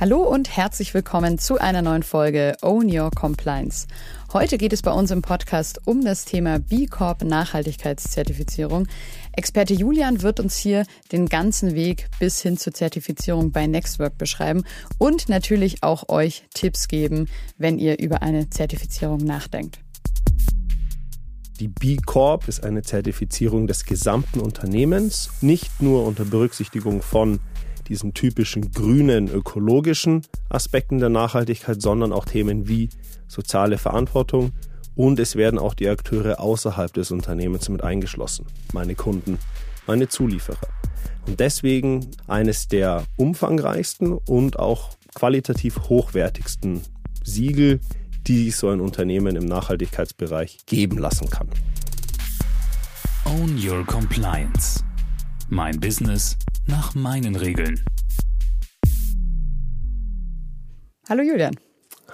Hallo und herzlich willkommen zu einer neuen Folge Own Your Compliance. Heute geht es bei uns im Podcast um das Thema B Corp Nachhaltigkeitszertifizierung. Experte Julian wird uns hier den ganzen Weg bis hin zur Zertifizierung bei Nextwork beschreiben und natürlich auch euch Tipps geben, wenn ihr über eine Zertifizierung nachdenkt. Die B Corp ist eine Zertifizierung des gesamten Unternehmens, nicht nur unter Berücksichtigung von diesen typischen grünen, ökologischen Aspekten der Nachhaltigkeit, sondern auch Themen wie soziale Verantwortung und es werden auch die Akteure außerhalb des Unternehmens mit eingeschlossen, meine Kunden, meine Zulieferer. Und deswegen eines der umfangreichsten und auch qualitativ hochwertigsten Siegel, die sich so ein Unternehmen im Nachhaltigkeitsbereich geben lassen kann. Own Your Compliance. Mein Business nach meinen Regeln. Hallo Julian.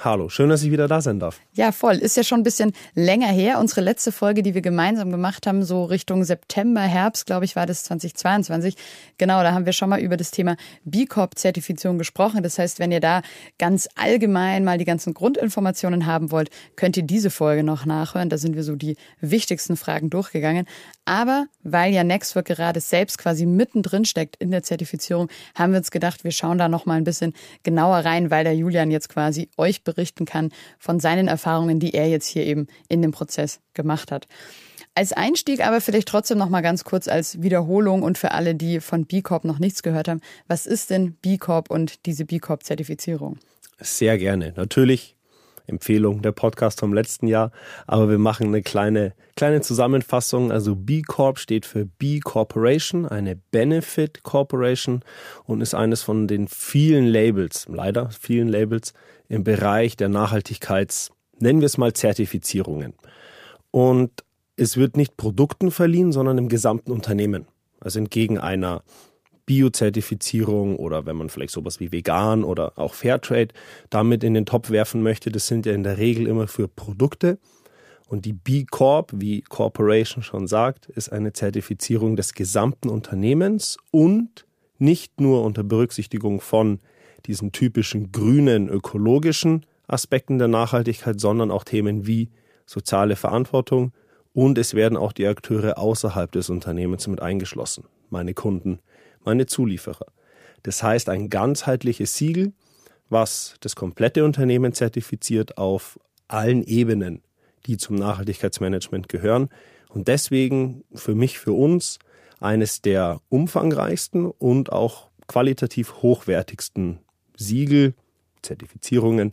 Hallo, schön, dass ich wieder da sein darf. Ja, voll. Ist ja schon ein bisschen länger her. Unsere letzte Folge, die wir gemeinsam gemacht haben, so Richtung September, Herbst, glaube ich, war das 2022. Genau, da haben wir schon mal über das Thema B Corp-Zertifizierung gesprochen. Das heißt, wenn ihr da ganz allgemein mal die ganzen Grundinformationen haben wollt, könnt ihr diese Folge noch nachhören. Da sind wir so die wichtigsten Fragen durchgegangen. Aber weil ja Nextwork gerade selbst quasi mittendrin steckt in der Zertifizierung, haben wir uns gedacht, wir schauen da noch mal ein bisschen genauer rein, weil der Julian jetzt quasi euch berichten kann von seinen Erfahrungen, die er jetzt hier eben in dem Prozess gemacht hat. Als Einstieg aber vielleicht trotzdem noch mal ganz kurz als Wiederholung und für alle, die von B Corp noch nichts gehört haben, was ist denn B Corp und diese B Corp Zertifizierung? Sehr gerne. Natürlich Empfehlung, der Podcast vom letzten Jahr. Aber wir machen eine kleine, kleine Zusammenfassung. Also B Corp steht für B Corporation, eine Benefit Corporation und ist eines von den vielen Labels, leider vielen Labels im Bereich der Nachhaltigkeits, nennen wir es mal Zertifizierungen. Und es wird nicht Produkten verliehen, sondern im gesamten Unternehmen. Also entgegen einer Bio-Zertifizierung oder wenn man vielleicht sowas wie vegan oder auch Fairtrade damit in den Topf werfen möchte, das sind ja in der Regel immer für Produkte. Und die B Corp, wie Corporation schon sagt, ist eine Zertifizierung des gesamten Unternehmens und nicht nur unter Berücksichtigung von diesen typischen grünen ökologischen Aspekten der Nachhaltigkeit, sondern auch Themen wie soziale Verantwortung und es werden auch die Akteure außerhalb des Unternehmens mit eingeschlossen, meine Kunden, meine Zulieferer. Das heißt ein ganzheitliches Siegel, was das komplette Unternehmen zertifiziert auf allen Ebenen, die zum Nachhaltigkeitsmanagement gehören. Und deswegen für mich, für uns eines der umfangreichsten und auch qualitativ hochwertigsten Siegel, Zertifizierungen,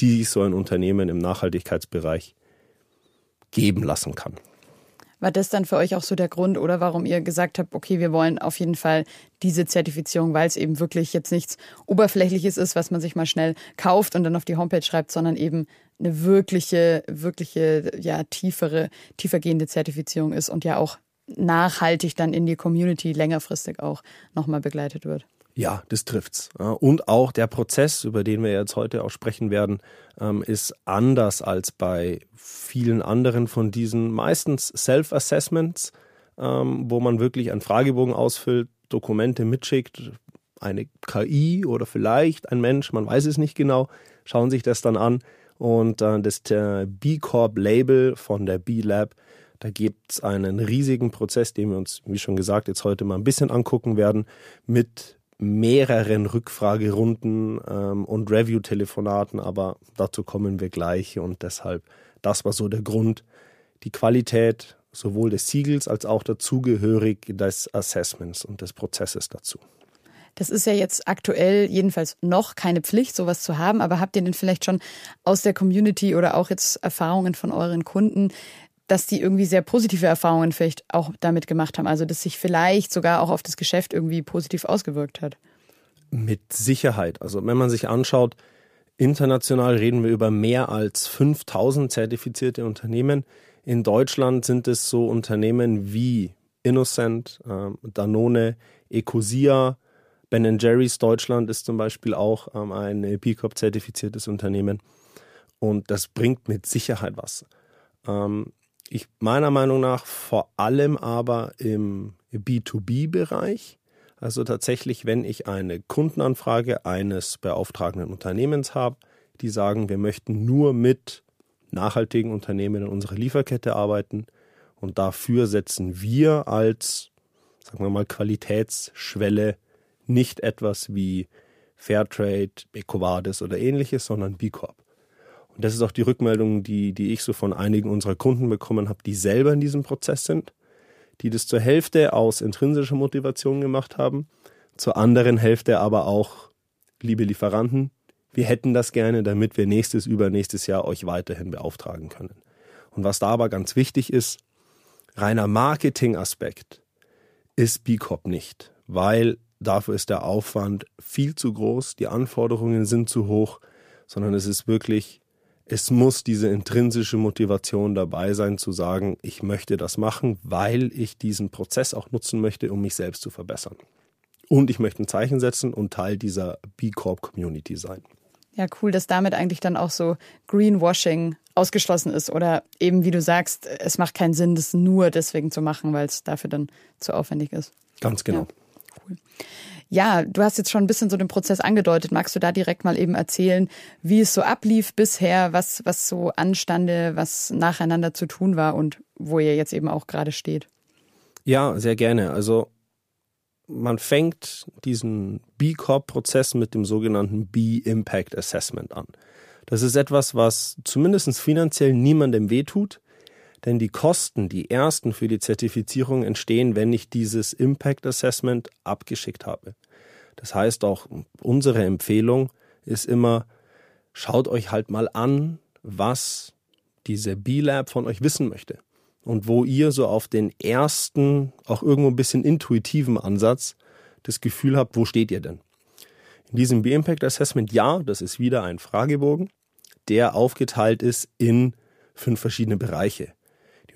die so ein Unternehmen im Nachhaltigkeitsbereich geben lassen kann. War das dann für euch auch so der Grund oder warum ihr gesagt habt, okay, wir wollen auf jeden Fall diese Zertifizierung, weil es eben wirklich jetzt nichts Oberflächliches ist, was man sich mal schnell kauft und dann auf die Homepage schreibt, sondern eben eine wirkliche, wirkliche, ja, tiefere, tiefergehende Zertifizierung ist und ja auch nachhaltig dann in die Community längerfristig auch nochmal begleitet wird. Ja, das trifft's. Und auch der Prozess, über den wir jetzt heute auch sprechen werden, ähm, ist anders als bei vielen anderen von diesen meistens Self-Assessments, ähm, wo man wirklich einen Fragebogen ausfüllt, Dokumente mitschickt, eine KI oder vielleicht ein Mensch, man weiß es nicht genau, schauen sich das dann an und äh, das B Corp Label von der B Lab da gibt es einen riesigen Prozess, den wir uns, wie schon gesagt, jetzt heute mal ein bisschen angucken werden, mit mehreren Rückfragerunden ähm, und Review-Telefonaten, aber dazu kommen wir gleich und deshalb, das war so der Grund. Die Qualität sowohl des Siegels als auch dazugehörig des Assessments und des Prozesses dazu. Das ist ja jetzt aktuell jedenfalls noch keine Pflicht, sowas zu haben, aber habt ihr denn vielleicht schon aus der Community oder auch jetzt Erfahrungen von euren Kunden dass die irgendwie sehr positive Erfahrungen vielleicht auch damit gemacht haben. Also dass sich vielleicht sogar auch auf das Geschäft irgendwie positiv ausgewirkt hat. Mit Sicherheit. Also wenn man sich anschaut, international reden wir über mehr als 5000 zertifizierte Unternehmen. In Deutschland sind es so Unternehmen wie Innocent, äh, Danone, Ecosia, Ben Jerry's Deutschland ist zum Beispiel auch ähm, ein B Corp zertifiziertes Unternehmen. Und das bringt mit Sicherheit was. Ich meiner Meinung nach vor allem aber im B2B-Bereich Also tatsächlich, wenn ich eine Kundenanfrage eines beauftragenden Unternehmens habe, die sagen, wir möchten nur mit nachhaltigen Unternehmen in unserer Lieferkette arbeiten und dafür setzen wir als, sagen wir mal, Qualitätsschwelle nicht etwas wie Fairtrade, EcoVadis oder ähnliches, sondern B Corp. Das ist auch die Rückmeldung, die, die ich so von einigen unserer Kunden bekommen habe, die selber in diesem Prozess sind, die das zur Hälfte aus intrinsischer Motivation gemacht haben, zur anderen Hälfte aber auch, liebe Lieferanten, wir hätten das gerne, damit wir nächstes, übernächstes Jahr euch weiterhin beauftragen können. Und was da aber ganz wichtig ist, reiner Marketingaspekt ist B Corp nicht, weil dafür ist der Aufwand viel zu groß, die Anforderungen sind zu hoch, sondern es ist wirklich es muss diese intrinsische Motivation dabei sein, zu sagen, ich möchte das machen, weil ich diesen Prozess auch nutzen möchte, um mich selbst zu verbessern. Und ich möchte ein Zeichen setzen und Teil dieser B Corp Community sein. Ja, cool, dass damit eigentlich dann auch so Greenwashing ausgeschlossen ist. Oder eben, wie du sagst, es macht keinen Sinn, das nur deswegen zu machen, weil es dafür dann zu aufwendig ist. Ganz genau. Ja, cool. Ja, du hast jetzt schon ein bisschen so den Prozess angedeutet. Magst du da direkt mal eben erzählen, wie es so ablief bisher, was, was so anstande, was nacheinander zu tun war und wo ihr jetzt eben auch gerade steht? Ja, sehr gerne. Also man fängt diesen B Corp-Prozess mit dem sogenannten B Impact Assessment an. Das ist etwas, was zumindest finanziell niemandem wehtut, denn die Kosten, die ersten für die Zertifizierung entstehen, wenn ich dieses Impact Assessment abgeschickt habe. Das heißt auch, unsere Empfehlung ist immer, schaut euch halt mal an, was diese B-Lab von euch wissen möchte. Und wo ihr so auf den ersten, auch irgendwo ein bisschen intuitiven Ansatz das Gefühl habt, wo steht ihr denn? In diesem B-Impact Assessment, ja, das ist wieder ein Fragebogen, der aufgeteilt ist in fünf verschiedene Bereiche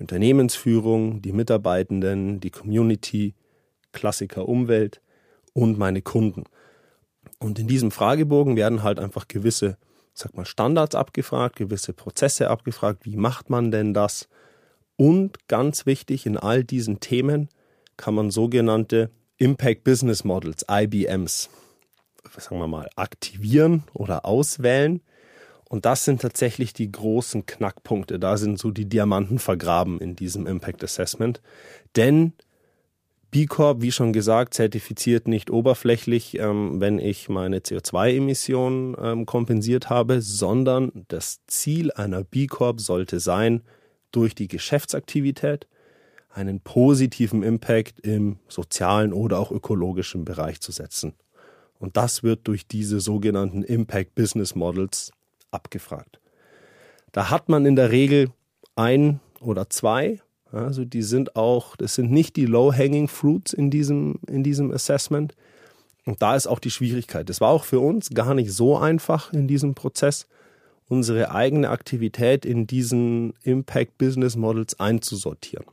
Unternehmensführung, die Mitarbeitenden, die Community, Klassiker Umwelt und meine Kunden. Und in diesem Fragebogen werden halt einfach gewisse, sag mal, Standards abgefragt, gewisse Prozesse abgefragt. Wie macht man denn das? Und ganz wichtig, in all diesen Themen kann man sogenannte Impact Business Models, IBMs, sagen wir mal, aktivieren oder auswählen. Und das sind tatsächlich die großen Knackpunkte. Da sind so die Diamanten vergraben in diesem Impact Assessment. Denn B Corp, wie schon gesagt, zertifiziert nicht oberflächlich, ähm, wenn ich meine CO2-Emissionen ähm, kompensiert habe, sondern das Ziel einer B Corp sollte sein, durch die Geschäftsaktivität einen positiven Impact im sozialen oder auch ökologischen Bereich zu setzen. Und das wird durch diese sogenannten Impact Business Models abgefragt. Da hat man in der Regel ein oder zwei. Also die sind auch, das sind nicht die low-hanging fruits in diesem, in diesem Assessment. Und da ist auch die Schwierigkeit. Es war auch für uns gar nicht so einfach in diesem Prozess, unsere eigene Aktivität in diesen Impact Business Models einzusortieren.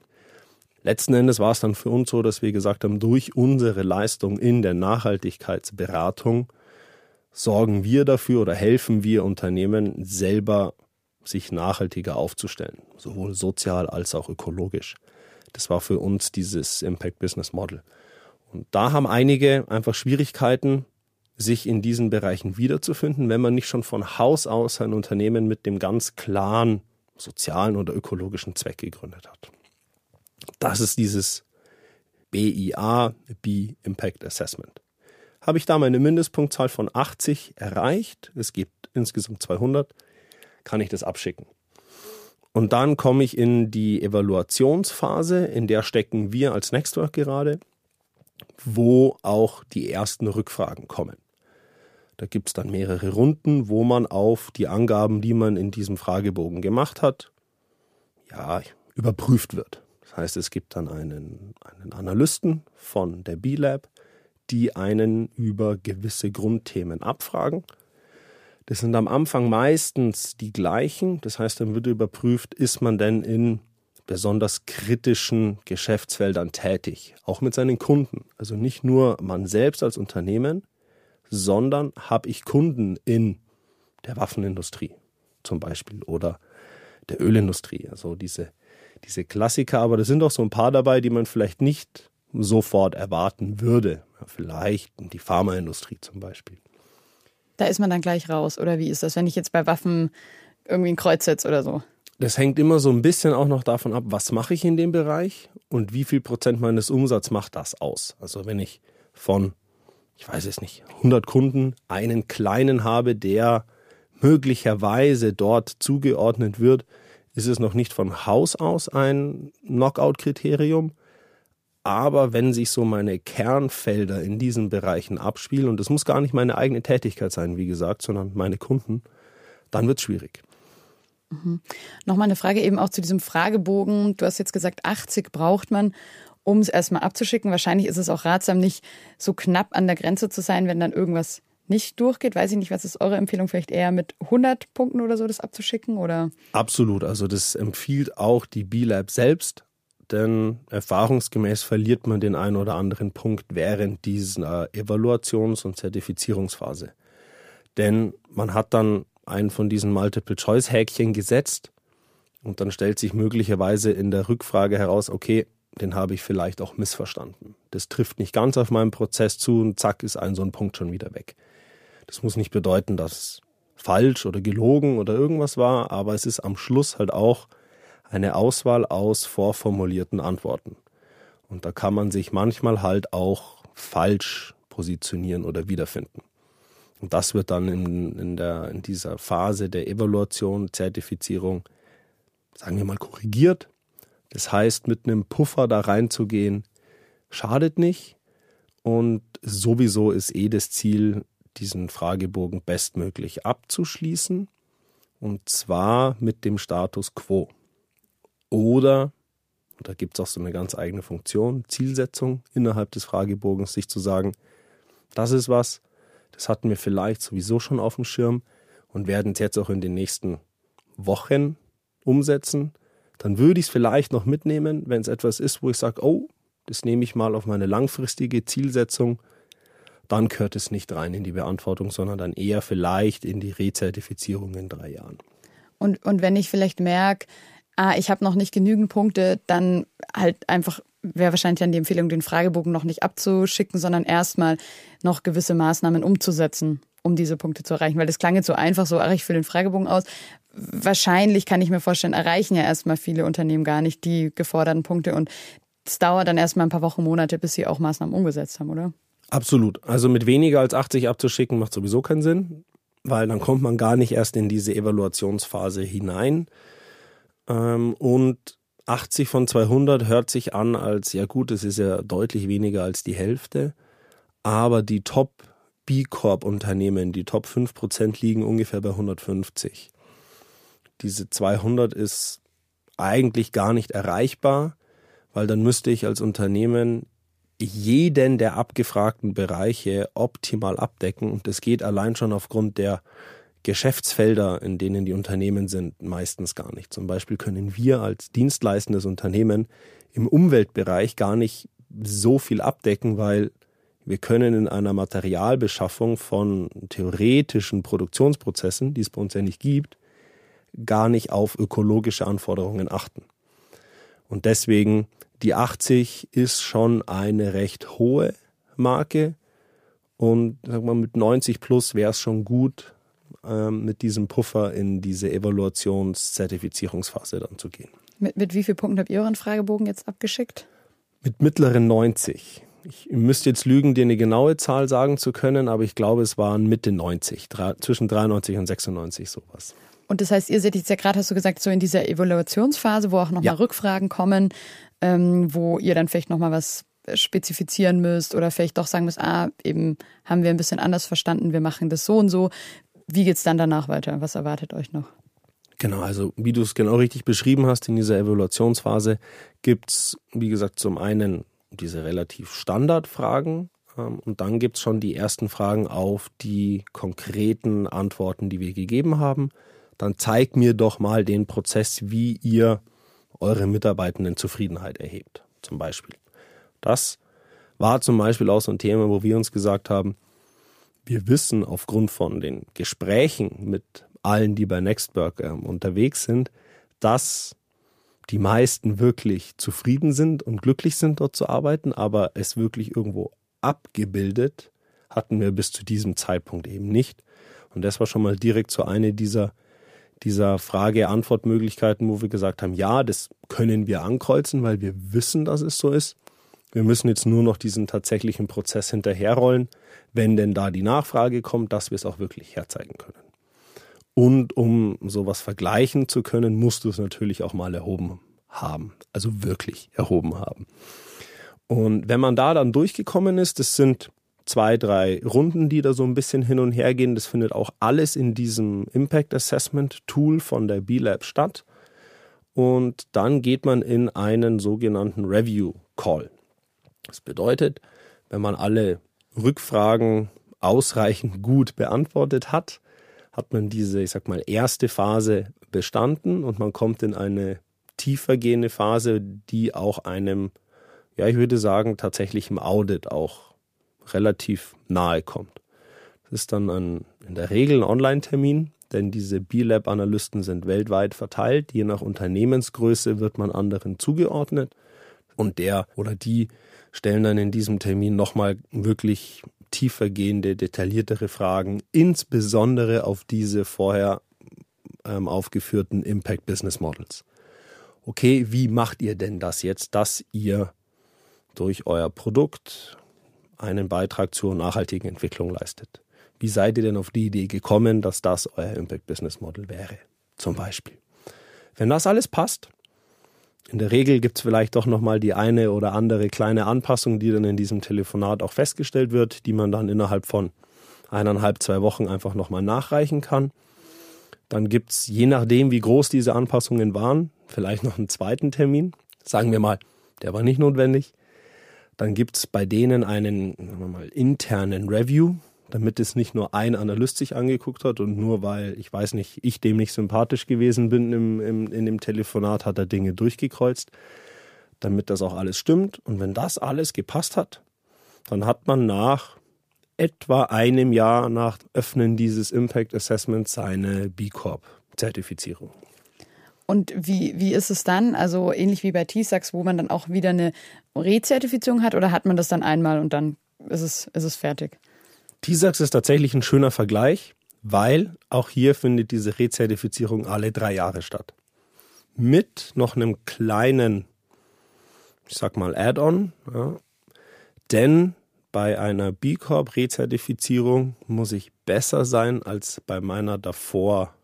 Letzten Endes war es dann für uns so, dass wir gesagt haben, durch unsere Leistung in der Nachhaltigkeitsberatung sorgen wir dafür oder helfen wir Unternehmen selber, sich nachhaltiger aufzustellen, sowohl sozial als auch ökologisch. Das war für uns dieses Impact Business Model. Und da haben einige einfach Schwierigkeiten, sich in diesen Bereichen wiederzufinden, wenn man nicht schon von Haus aus ein Unternehmen mit dem ganz klaren sozialen oder ökologischen Zweck gegründet hat. Das ist dieses BIA, B Impact Assessment. Habe ich da meine Mindestpunktzahl von 80 erreicht, es gibt insgesamt 200, kann ich das abschicken. Und dann komme ich in die Evaluationsphase, in der stecken wir als Nextwork gerade, wo auch die ersten Rückfragen kommen. Da gibt es dann mehrere Runden, wo man auf die Angaben, die man in diesem Fragebogen gemacht hat, ja, überprüft wird. Das heißt, es gibt dann einen, einen Analysten von der B-Lab, die einen über gewisse Grundthemen abfragen. Das sind am Anfang meistens die gleichen. Das heißt, dann wird überprüft, ist man denn in besonders kritischen Geschäftsfeldern tätig, auch mit seinen Kunden. Also nicht nur man selbst als Unternehmen, sondern habe ich Kunden in der Waffenindustrie zum Beispiel oder der Ölindustrie. Also diese, diese Klassiker, aber da sind auch so ein paar dabei, die man vielleicht nicht sofort erwarten würde. Vielleicht die Pharmaindustrie zum Beispiel. Da ist man dann gleich raus, oder wie ist das, wenn ich jetzt bei Waffen irgendwie ein Kreuz setze oder so? Das hängt immer so ein bisschen auch noch davon ab, was mache ich in dem Bereich und wie viel Prozent meines Umsatzes macht das aus. Also wenn ich von, ich weiß es nicht, 100 Kunden einen kleinen habe, der möglicherweise dort zugeordnet wird, ist es noch nicht von Haus aus ein Knockout-Kriterium. Aber wenn sich so meine Kernfelder in diesen Bereichen abspielen, und das muss gar nicht meine eigene Tätigkeit sein, wie gesagt, sondern meine Kunden, dann wird es schwierig. Mhm. Nochmal eine Frage eben auch zu diesem Fragebogen. Du hast jetzt gesagt, 80 braucht man, um es erstmal abzuschicken. Wahrscheinlich ist es auch ratsam, nicht so knapp an der Grenze zu sein, wenn dann irgendwas nicht durchgeht. Weiß ich nicht, was ist eure Empfehlung? Vielleicht eher mit 100 Punkten oder so das abzuschicken? Oder? Absolut. Also das empfiehlt auch die B-Lab selbst. Denn erfahrungsgemäß verliert man den einen oder anderen Punkt während dieser Evaluations- und Zertifizierungsphase. Denn man hat dann einen von diesen Multiple-Choice-Häkchen gesetzt und dann stellt sich möglicherweise in der Rückfrage heraus, okay, den habe ich vielleicht auch missverstanden. Das trifft nicht ganz auf meinen Prozess zu und zack ist ein so ein Punkt schon wieder weg. Das muss nicht bedeuten, dass es falsch oder gelogen oder irgendwas war, aber es ist am Schluss halt auch eine Auswahl aus vorformulierten Antworten. Und da kann man sich manchmal halt auch falsch positionieren oder wiederfinden. Und das wird dann in, in, der, in dieser Phase der Evaluation, Zertifizierung, sagen wir mal, korrigiert. Das heißt, mit einem Puffer da reinzugehen, schadet nicht. Und sowieso ist eh das Ziel, diesen Fragebogen bestmöglich abzuschließen. Und zwar mit dem Status quo. Oder, da gibt es auch so eine ganz eigene Funktion, Zielsetzung innerhalb des Fragebogens, sich zu sagen, das ist was, das hatten wir vielleicht sowieso schon auf dem Schirm und werden es jetzt auch in den nächsten Wochen umsetzen. Dann würde ich es vielleicht noch mitnehmen, wenn es etwas ist, wo ich sage, oh, das nehme ich mal auf meine langfristige Zielsetzung. Dann gehört es nicht rein in die Beantwortung, sondern dann eher vielleicht in die Rezertifizierung in drei Jahren. Und, und wenn ich vielleicht merke, ah, ich habe noch nicht genügend Punkte, dann halt einfach wäre wahrscheinlich dann die Empfehlung, den Fragebogen noch nicht abzuschicken, sondern erstmal noch gewisse Maßnahmen umzusetzen, um diese Punkte zu erreichen. Weil das klang jetzt so einfach, so, ach, ich fülle den Fragebogen aus. Wahrscheinlich kann ich mir vorstellen, erreichen ja erstmal viele Unternehmen gar nicht die geforderten Punkte und es dauert dann erstmal ein paar Wochen, Monate, bis sie auch Maßnahmen umgesetzt haben, oder? Absolut. Also mit weniger als 80 abzuschicken macht sowieso keinen Sinn, weil dann kommt man gar nicht erst in diese Evaluationsphase hinein. Ähm, und 80 von 200 hört sich an als, ja gut, es ist ja deutlich weniger als die Hälfte, aber die Top B Corp Unternehmen, die Top 5% liegen ungefähr bei 150. Diese 200 ist eigentlich gar nicht erreichbar, weil dann müsste ich als Unternehmen jeden der abgefragten Bereiche optimal abdecken und das geht allein schon aufgrund der Geschäftsfelder, in denen die Unternehmen sind, meistens gar nicht. Zum Beispiel können wir als dienstleistendes Unternehmen im Umweltbereich gar nicht so viel abdecken, weil wir können in einer Materialbeschaffung von theoretischen Produktionsprozessen, die es bei uns ja nicht gibt, gar nicht auf ökologische Anforderungen achten. Und deswegen die 80 ist schon eine recht hohe Marke und sag mal, mit 90 plus wäre es schon gut, ähm, mit diesem Puffer in diese Evaluations-Zertifizierungsphase dann zu gehen. Mit, mit wie vielen Punkten habt ihr euren Fragebogen jetzt abgeschickt? Mit mittleren 90. Ich müsste jetzt lügen, dir eine genaue Zahl sagen zu können, aber ich glaube, es waren Mitte 90, zwischen 93 und 96 sowas. Und das heißt, ihr seid jetzt ja gerade, hast du gesagt, so in dieser Evaluationsphase, wo auch nochmal ja. Rückfragen kommen, ähm, wo ihr dann vielleicht nochmal was spezifizieren müsst oder vielleicht doch sagen müsst, ah, eben haben wir ein bisschen anders verstanden, wir machen das so und so. Wie geht es dann danach weiter? Was erwartet euch noch? Genau, also wie du es genau richtig beschrieben hast, in dieser Evaluationsphase gibt es, wie gesagt, zum einen diese relativ Standardfragen ähm, und dann gibt es schon die ersten Fragen auf die konkreten Antworten, die wir gegeben haben. Dann zeig mir doch mal den Prozess, wie ihr eure Mitarbeitenden Zufriedenheit erhebt, zum Beispiel. Das war zum Beispiel auch so ein Thema, wo wir uns gesagt haben, wir wissen aufgrund von den Gesprächen mit allen, die bei Nextberg ähm, unterwegs sind, dass die meisten wirklich zufrieden sind und glücklich sind, dort zu arbeiten, aber es wirklich irgendwo abgebildet hatten wir bis zu diesem Zeitpunkt eben nicht. Und das war schon mal direkt so eine dieser, dieser Frage-Antwort-Möglichkeiten, wo wir gesagt haben, ja, das können wir ankreuzen, weil wir wissen, dass es so ist. Wir müssen jetzt nur noch diesen tatsächlichen Prozess hinterherrollen, wenn denn da die Nachfrage kommt, dass wir es auch wirklich herzeigen können. Und um sowas vergleichen zu können, musst du es natürlich auch mal erhoben haben. Also wirklich erhoben haben. Und wenn man da dann durchgekommen ist, das sind zwei, drei Runden, die da so ein bisschen hin und her gehen. Das findet auch alles in diesem Impact Assessment Tool von der B-Lab statt. Und dann geht man in einen sogenannten Review Call. Das bedeutet, wenn man alle Rückfragen ausreichend gut beantwortet hat, hat man diese, ich sag mal, erste Phase bestanden und man kommt in eine tiefergehende Phase, die auch einem, ja, ich würde sagen, tatsächlich im Audit auch relativ nahe kommt. Das ist dann ein, in der Regel ein Online-Termin, denn diese B-Lab-Analysten sind weltweit verteilt. Je nach Unternehmensgröße wird man anderen zugeordnet. Und der oder die stellen dann in diesem Termin nochmal wirklich tiefergehende, detailliertere Fragen, insbesondere auf diese vorher ähm, aufgeführten Impact Business Models. Okay, wie macht ihr denn das jetzt, dass ihr durch euer Produkt, einen Beitrag zur nachhaltigen Entwicklung leistet. Wie seid ihr denn auf die Idee gekommen, dass das euer Impact Business Model wäre? Zum Beispiel. Wenn das alles passt, in der Regel gibt es vielleicht doch nochmal die eine oder andere kleine Anpassung, die dann in diesem Telefonat auch festgestellt wird, die man dann innerhalb von eineinhalb, zwei Wochen einfach nochmal nachreichen kann. Dann gibt es, je nachdem, wie groß diese Anpassungen waren, vielleicht noch einen zweiten Termin. Sagen wir mal, der war nicht notwendig. Dann gibt es bei denen einen mal, internen Review, damit es nicht nur ein Analyst sich angeguckt hat und nur weil, ich weiß nicht, ich dem nicht sympathisch gewesen bin im, im, in dem Telefonat, hat er Dinge durchgekreuzt, damit das auch alles stimmt. Und wenn das alles gepasst hat, dann hat man nach etwa einem Jahr nach Öffnen dieses Impact Assessments seine B Corp Zertifizierung. Und wie, wie ist es dann? Also ähnlich wie bei T-Sax, wo man dann auch wieder eine Rezertifizierung hat oder hat man das dann einmal und dann ist es, ist es fertig? T-Sax ist tatsächlich ein schöner Vergleich, weil auch hier findet diese Rezertifizierung alle drei Jahre statt. Mit noch einem kleinen, ich sag mal, Add-on. Ja. Denn bei einer B Corp Rezertifizierung muss ich besser sein als bei meiner davor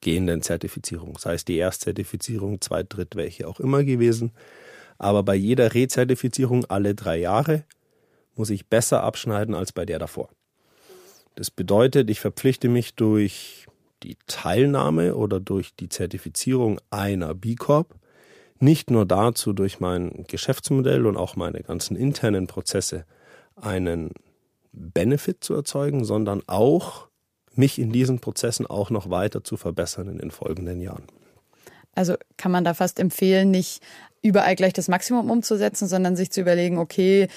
gehenden Zertifizierung. Sei es die Erstzertifizierung, Zweit-, Dritt-, welche auch immer gewesen. Aber bei jeder Rezertifizierung alle drei Jahre muss ich besser abschneiden als bei der davor. Das bedeutet, ich verpflichte mich durch die Teilnahme oder durch die Zertifizierung einer B Corp nicht nur dazu, durch mein Geschäftsmodell und auch meine ganzen internen Prozesse einen Benefit zu erzeugen, sondern auch mich in diesen Prozessen auch noch weiter zu verbessern in den folgenden Jahren. Also kann man da fast empfehlen, nicht überall gleich das Maximum umzusetzen, sondern sich zu überlegen, okay,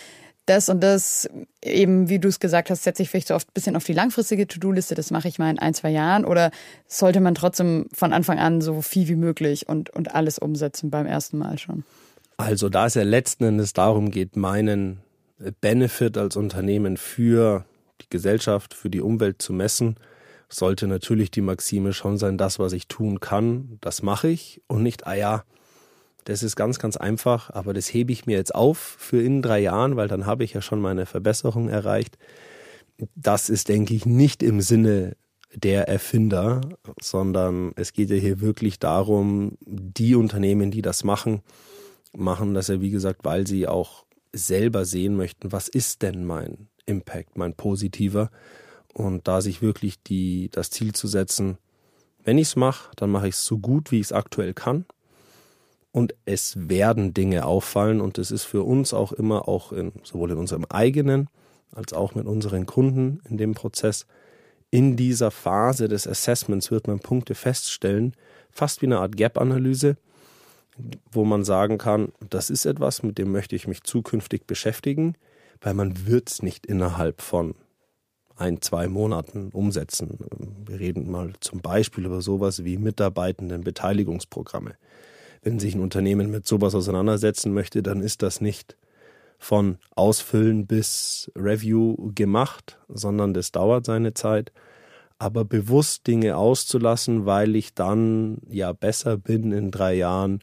das und das, eben wie du es gesagt hast, setze ich vielleicht so oft ein bisschen auf die langfristige To-Do-Liste, das mache ich mal in ein, zwei Jahren oder sollte man trotzdem von Anfang an so viel wie möglich und, und alles umsetzen beim ersten Mal schon? Also da es ja letzten Endes darum geht, meinen Benefit als Unternehmen für die Gesellschaft, für die Umwelt zu messen, sollte natürlich die Maxime schon sein, das, was ich tun kann, das mache ich und nicht, ah ja, das ist ganz, ganz einfach, aber das hebe ich mir jetzt auf für in drei Jahren, weil dann habe ich ja schon meine Verbesserung erreicht. Das ist, denke ich, nicht im Sinne der Erfinder, sondern es geht ja hier wirklich darum, die Unternehmen, die das machen, machen das ja, wie gesagt, weil sie auch selber sehen möchten, was ist denn mein Impact, mein positiver. Und da sich wirklich die, das Ziel zu setzen, wenn ich es mache, dann mache ich es so gut, wie ich es aktuell kann. Und es werden Dinge auffallen und es ist für uns auch immer, auch in, sowohl in unserem eigenen als auch mit unseren Kunden in dem Prozess, in dieser Phase des Assessments wird man Punkte feststellen, fast wie eine Art Gap-Analyse, wo man sagen kann, das ist etwas, mit dem möchte ich mich zukünftig beschäftigen weil man wird es nicht innerhalb von ein, zwei Monaten umsetzen. Wir reden mal zum Beispiel über sowas wie Mitarbeitendenbeteiligungsprogramme. Wenn sich ein Unternehmen mit sowas auseinandersetzen möchte, dann ist das nicht von Ausfüllen bis Review gemacht, sondern das dauert seine Zeit. Aber bewusst Dinge auszulassen, weil ich dann ja besser bin in drei Jahren,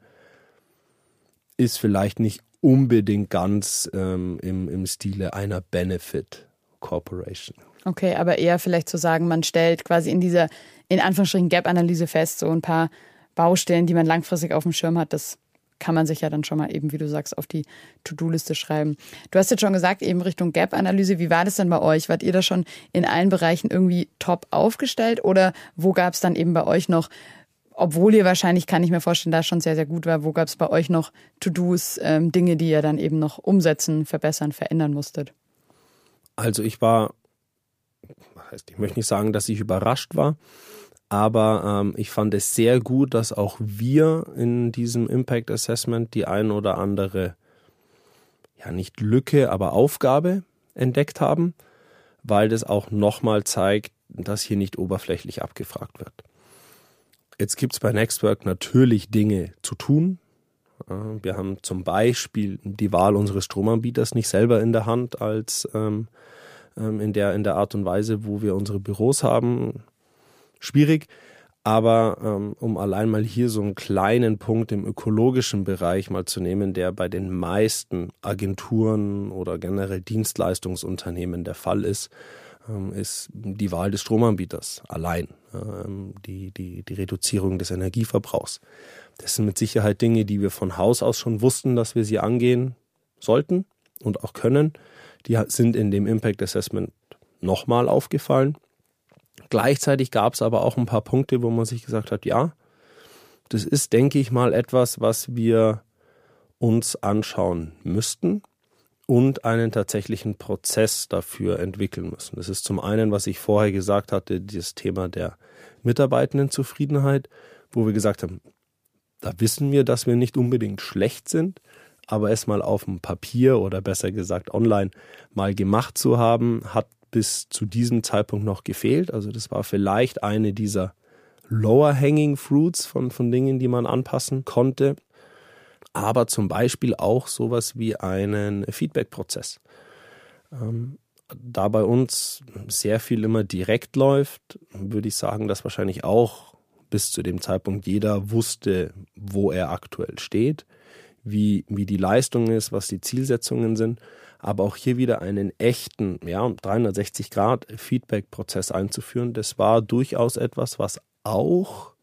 ist vielleicht nicht unbedingt ganz ähm, im, im Stile einer Benefit Corporation. Okay, aber eher vielleicht zu sagen, man stellt quasi in dieser, in Anführungsstrichen, Gap-Analyse fest, so ein paar Baustellen, die man langfristig auf dem Schirm hat, das kann man sich ja dann schon mal eben, wie du sagst, auf die To-Do-Liste schreiben. Du hast jetzt schon gesagt, eben Richtung Gap-Analyse. Wie war das denn bei euch? Wart ihr da schon in allen Bereichen irgendwie top aufgestellt oder wo gab es dann eben bei euch noch, obwohl ihr wahrscheinlich, kann ich mir vorstellen, da schon sehr, sehr gut war, wo gab es bei euch noch To-Dos, ähm, Dinge, die ihr dann eben noch umsetzen, verbessern, verändern musstet? Also ich war, ich möchte nicht sagen, dass ich überrascht war, aber ähm, ich fand es sehr gut, dass auch wir in diesem Impact Assessment die ein oder andere, ja nicht Lücke, aber Aufgabe entdeckt haben, weil das auch nochmal zeigt, dass hier nicht oberflächlich abgefragt wird. Jetzt gibt es bei Nextwork natürlich Dinge zu tun. Wir haben zum Beispiel die Wahl unseres Stromanbieters nicht selber in der Hand als ähm, ähm, in, der, in der Art und Weise, wo wir unsere Büros haben schwierig. Aber ähm, um allein mal hier so einen kleinen Punkt im ökologischen Bereich mal zu nehmen, der bei den meisten Agenturen oder generell Dienstleistungsunternehmen der Fall ist, ähm, ist die Wahl des Stromanbieters allein, ähm, die, die, die Reduzierung des Energieverbrauchs. Das sind mit Sicherheit Dinge, die wir von Haus aus schon wussten, dass wir sie angehen sollten und auch können. Die sind in dem Impact Assessment nochmal aufgefallen. Gleichzeitig gab es aber auch ein paar Punkte, wo man sich gesagt hat, ja, das ist, denke ich mal, etwas, was wir uns anschauen müssten und einen tatsächlichen Prozess dafür entwickeln müssen. Das ist zum einen, was ich vorher gesagt hatte, das Thema der Mitarbeitendenzufriedenheit, wo wir gesagt haben, da wissen wir, dass wir nicht unbedingt schlecht sind, aber es mal auf dem Papier oder besser gesagt online mal gemacht zu haben, hat bis zu diesem Zeitpunkt noch gefehlt. Also das war vielleicht eine dieser lower hanging fruits von, von Dingen, die man anpassen konnte. Aber zum Beispiel auch sowas wie einen Feedback-Prozess. Ähm, da bei uns sehr viel immer direkt läuft, würde ich sagen, dass wahrscheinlich auch bis zu dem Zeitpunkt jeder wusste, wo er aktuell steht, wie, wie die Leistung ist, was die Zielsetzungen sind aber auch hier wieder einen echten, ja, 360 Grad Feedback-Prozess einzuführen, das war durchaus etwas, was auch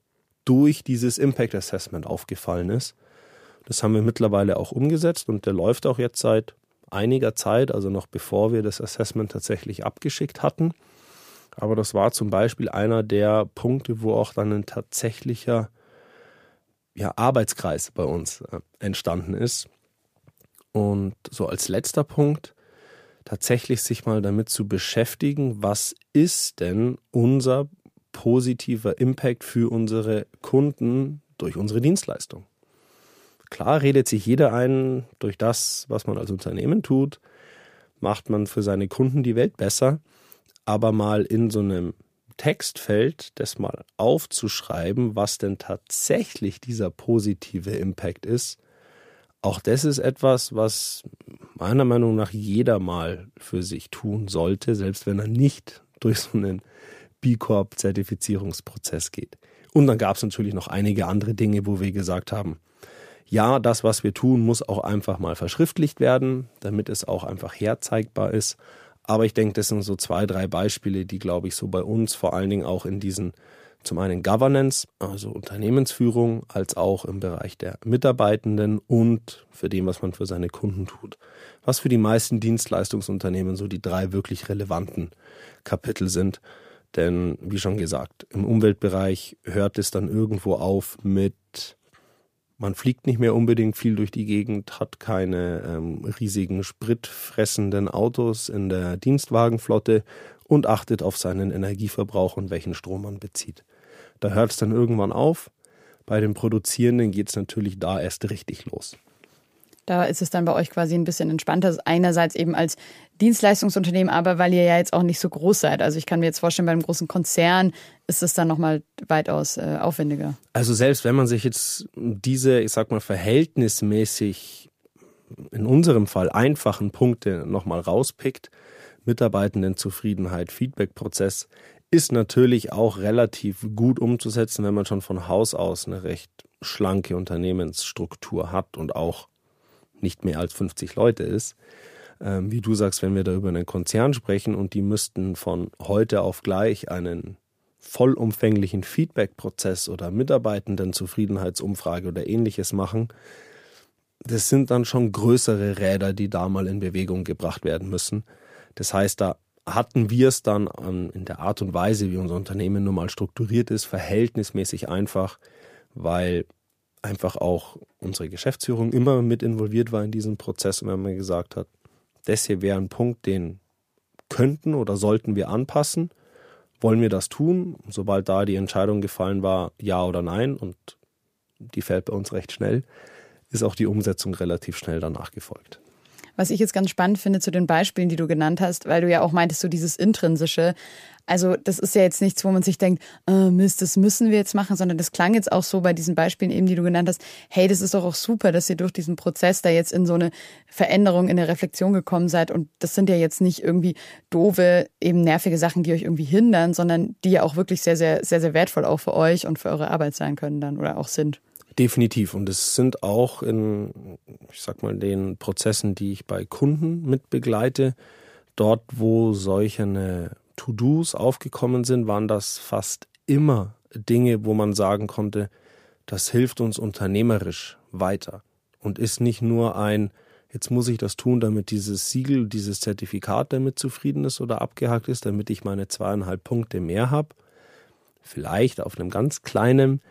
durch dieses Impact Assessment aufgefallen ist. Das haben wir mittlerweile auch umgesetzt und der läuft auch jetzt seit einiger Zeit, also noch bevor wir das Assessment tatsächlich abgeschickt hatten. Aber das war zum Beispiel einer der Punkte, wo auch dann ein tatsächlicher ja, Arbeitskreis bei uns äh, entstanden ist. Und so als letzter Punkt, tatsächlich sich mal damit zu beschäftigen, was ist denn unser positiver Impact für unsere Kunden durch unsere Dienstleistung. Klar redet sich jeder ein, durch das, was man als Unternehmen tut, macht man für seine Kunden die Welt besser, aber mal in so einem Textfeld das mal aufzuschreiben, was denn tatsächlich dieser positive Impact ist, auch das ist etwas, was meiner Meinung nach jeder mal für sich tun sollte, selbst wenn er nicht durch so einen B Corp-Zertifizierungsprozess geht. Und dann gab es natürlich noch einige andere Dinge, wo wir gesagt haben, ja, das, was wir tun, muss auch einfach mal verschriftlicht werden, damit es auch einfach herzeigbar ist. Aber ich denke, das sind so zwei, drei Beispiele, die, glaube ich, so bei uns vor allen Dingen auch in diesen zum einen Governance, also Unternehmensführung, als auch im Bereich der Mitarbeitenden und für dem, was man für seine Kunden tut. Was für die meisten Dienstleistungsunternehmen so die drei wirklich relevanten Kapitel sind. Denn, wie schon gesagt, im Umweltbereich hört es dann irgendwo auf mit, man fliegt nicht mehr unbedingt viel durch die Gegend, hat keine ähm, riesigen spritfressenden Autos in der Dienstwagenflotte und achtet auf seinen Energieverbrauch und welchen Strom man bezieht. Da hört es dann irgendwann auf. Bei den Produzierenden geht es natürlich da erst richtig los. Da ist es dann bei euch quasi ein bisschen entspannter. Einerseits eben als Dienstleistungsunternehmen, aber weil ihr ja jetzt auch nicht so groß seid. Also ich kann mir jetzt vorstellen, bei einem großen Konzern ist es dann nochmal weitaus äh, aufwendiger. Also selbst wenn man sich jetzt diese, ich sag mal, verhältnismäßig in unserem Fall einfachen Punkte nochmal rauspickt, Mitarbeitendenzufriedenheit, Feedback-Prozess, ist natürlich auch relativ gut umzusetzen, wenn man schon von Haus aus eine recht schlanke Unternehmensstruktur hat und auch nicht mehr als 50 Leute ist. Ähm, wie du sagst, wenn wir da über einen Konzern sprechen und die müssten von heute auf gleich einen vollumfänglichen Feedback-Prozess oder Mitarbeitendenzufriedenheitsumfrage oder ähnliches machen, das sind dann schon größere Räder, die da mal in Bewegung gebracht werden müssen. Das heißt, da hatten wir es dann in der Art und Weise, wie unser Unternehmen nun mal strukturiert ist, verhältnismäßig einfach, weil einfach auch unsere Geschäftsführung immer mit involviert war in diesem Prozess und wenn man gesagt hat, das hier wäre ein Punkt, den könnten oder sollten wir anpassen. Wollen wir das tun? Sobald da die Entscheidung gefallen war, ja oder nein, und die fällt bei uns recht schnell, ist auch die Umsetzung relativ schnell danach gefolgt. Was ich jetzt ganz spannend finde zu den Beispielen, die du genannt hast, weil du ja auch meintest, so dieses Intrinsische. Also das ist ja jetzt nichts, wo man sich denkt, oh Mist, das müssen wir jetzt machen, sondern das klang jetzt auch so bei diesen Beispielen eben, die du genannt hast, hey, das ist doch auch super, dass ihr durch diesen Prozess da jetzt in so eine Veränderung, in eine Reflexion gekommen seid. Und das sind ja jetzt nicht irgendwie doofe, eben nervige Sachen, die euch irgendwie hindern, sondern die ja auch wirklich sehr, sehr, sehr, sehr wertvoll auch für euch und für eure Arbeit sein können dann oder auch sind. Definitiv. Und es sind auch in, ich sag mal, den Prozessen, die ich bei Kunden mit begleite, dort, wo solche To-Dos aufgekommen sind, waren das fast immer Dinge, wo man sagen konnte, das hilft uns unternehmerisch weiter und ist nicht nur ein, jetzt muss ich das tun, damit dieses Siegel, dieses Zertifikat damit zufrieden ist oder abgehakt ist, damit ich meine zweieinhalb Punkte mehr habe. Vielleicht auf einem ganz kleinen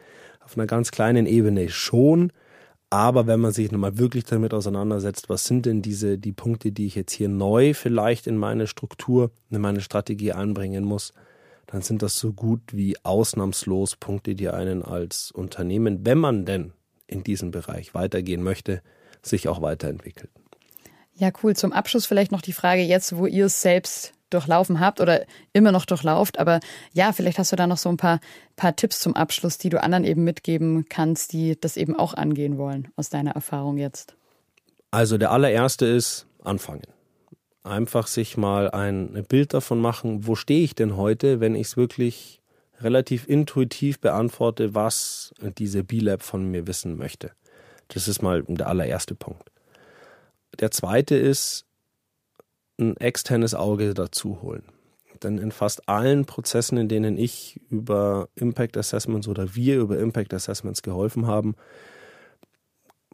auf einer ganz kleinen Ebene schon. Aber wenn man sich nochmal wirklich damit auseinandersetzt, was sind denn diese, die Punkte, die ich jetzt hier neu vielleicht in meine Struktur, in meine Strategie einbringen muss, dann sind das so gut wie ausnahmslos Punkte, die einen als Unternehmen, wenn man denn in diesem Bereich weitergehen möchte, sich auch weiterentwickelt. Ja, cool. Zum Abschluss vielleicht noch die Frage jetzt, wo ihr es selbst durchlaufen habt oder immer noch durchlauft. Aber ja, vielleicht hast du da noch so ein paar, paar Tipps zum Abschluss, die du anderen eben mitgeben kannst, die das eben auch angehen wollen, aus deiner Erfahrung jetzt. Also der allererste ist anfangen. Einfach sich mal ein Bild davon machen, wo stehe ich denn heute, wenn ich es wirklich relativ intuitiv beantworte, was diese B-Lab von mir wissen möchte. Das ist mal der allererste Punkt. Der zweite ist, ein externes Auge dazu holen. Denn in fast allen Prozessen, in denen ich über Impact Assessments oder wir über Impact Assessments geholfen haben,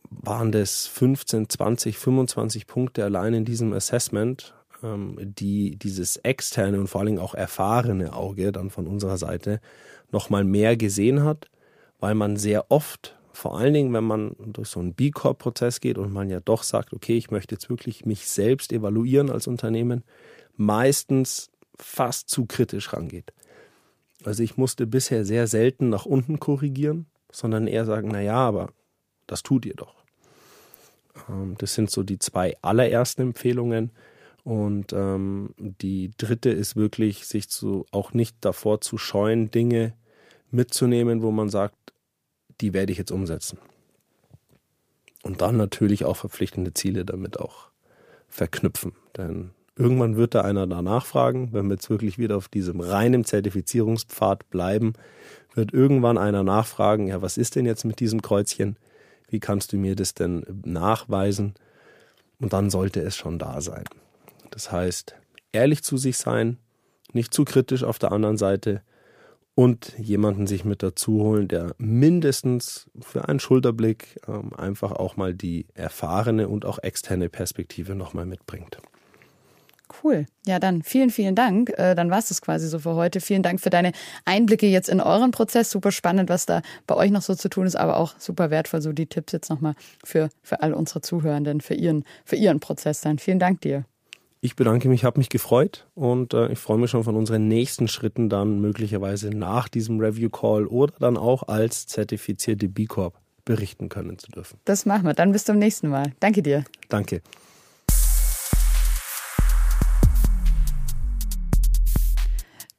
waren das 15, 20, 25 Punkte allein in diesem Assessment, ähm, die dieses externe und vor allen Dingen auch erfahrene Auge dann von unserer Seite nochmal mehr gesehen hat, weil man sehr oft vor allen Dingen, wenn man durch so einen B-Corp-Prozess geht und man ja doch sagt, okay, ich möchte jetzt wirklich mich selbst evaluieren als Unternehmen, meistens fast zu kritisch rangeht. Also ich musste bisher sehr selten nach unten korrigieren, sondern eher sagen, na ja, aber das tut ihr doch. Ähm, das sind so die zwei allerersten Empfehlungen. Und ähm, die dritte ist wirklich, sich zu, auch nicht davor zu scheuen, Dinge mitzunehmen, wo man sagt, die werde ich jetzt umsetzen. Und dann natürlich auch verpflichtende Ziele damit auch verknüpfen. Denn irgendwann wird da einer danach fragen, wenn wir jetzt wirklich wieder auf diesem reinen Zertifizierungspfad bleiben, wird irgendwann einer nachfragen, ja, was ist denn jetzt mit diesem Kreuzchen? Wie kannst du mir das denn nachweisen? Und dann sollte es schon da sein. Das heißt, ehrlich zu sich sein, nicht zu kritisch auf der anderen Seite, und jemanden sich mit dazu holen, der mindestens für einen Schulterblick ähm, einfach auch mal die erfahrene und auch externe Perspektive nochmal mitbringt. Cool. Ja, dann vielen, vielen Dank. Äh, dann war es das quasi so für heute. Vielen Dank für deine Einblicke jetzt in euren Prozess. Super spannend, was da bei euch noch so zu tun ist, aber auch super wertvoll, so die Tipps jetzt nochmal für, für all unsere Zuhörenden, für ihren, für ihren Prozess dann. Vielen Dank dir. Ich bedanke mich, habe mich gefreut und äh, ich freue mich schon von unseren nächsten Schritten dann möglicherweise nach diesem Review Call oder dann auch als zertifizierte B Corp berichten können zu dürfen. Das machen wir. Dann bis zum nächsten Mal. Danke dir. Danke.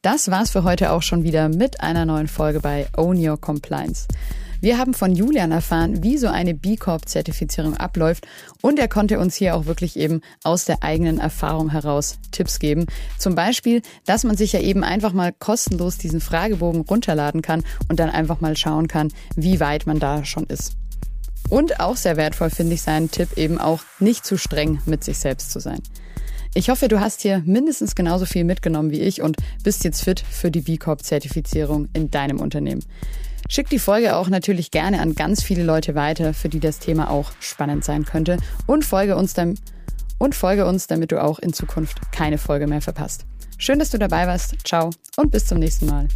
Das war's für heute auch schon wieder mit einer neuen Folge bei Own Your Compliance. Wir haben von Julian erfahren, wie so eine B Corp-Zertifizierung abläuft und er konnte uns hier auch wirklich eben aus der eigenen Erfahrung heraus Tipps geben. Zum Beispiel, dass man sich ja eben einfach mal kostenlos diesen Fragebogen runterladen kann und dann einfach mal schauen kann, wie weit man da schon ist. Und auch sehr wertvoll finde ich seinen Tipp eben auch nicht zu streng mit sich selbst zu sein. Ich hoffe, du hast hier mindestens genauso viel mitgenommen wie ich und bist jetzt fit für die B Corp-Zertifizierung in deinem Unternehmen. Schick die Folge auch natürlich gerne an ganz viele Leute weiter, für die das Thema auch spannend sein könnte und folge uns dann und folge uns, damit du auch in Zukunft keine Folge mehr verpasst. Schön, dass du dabei warst. Ciao und bis zum nächsten Mal.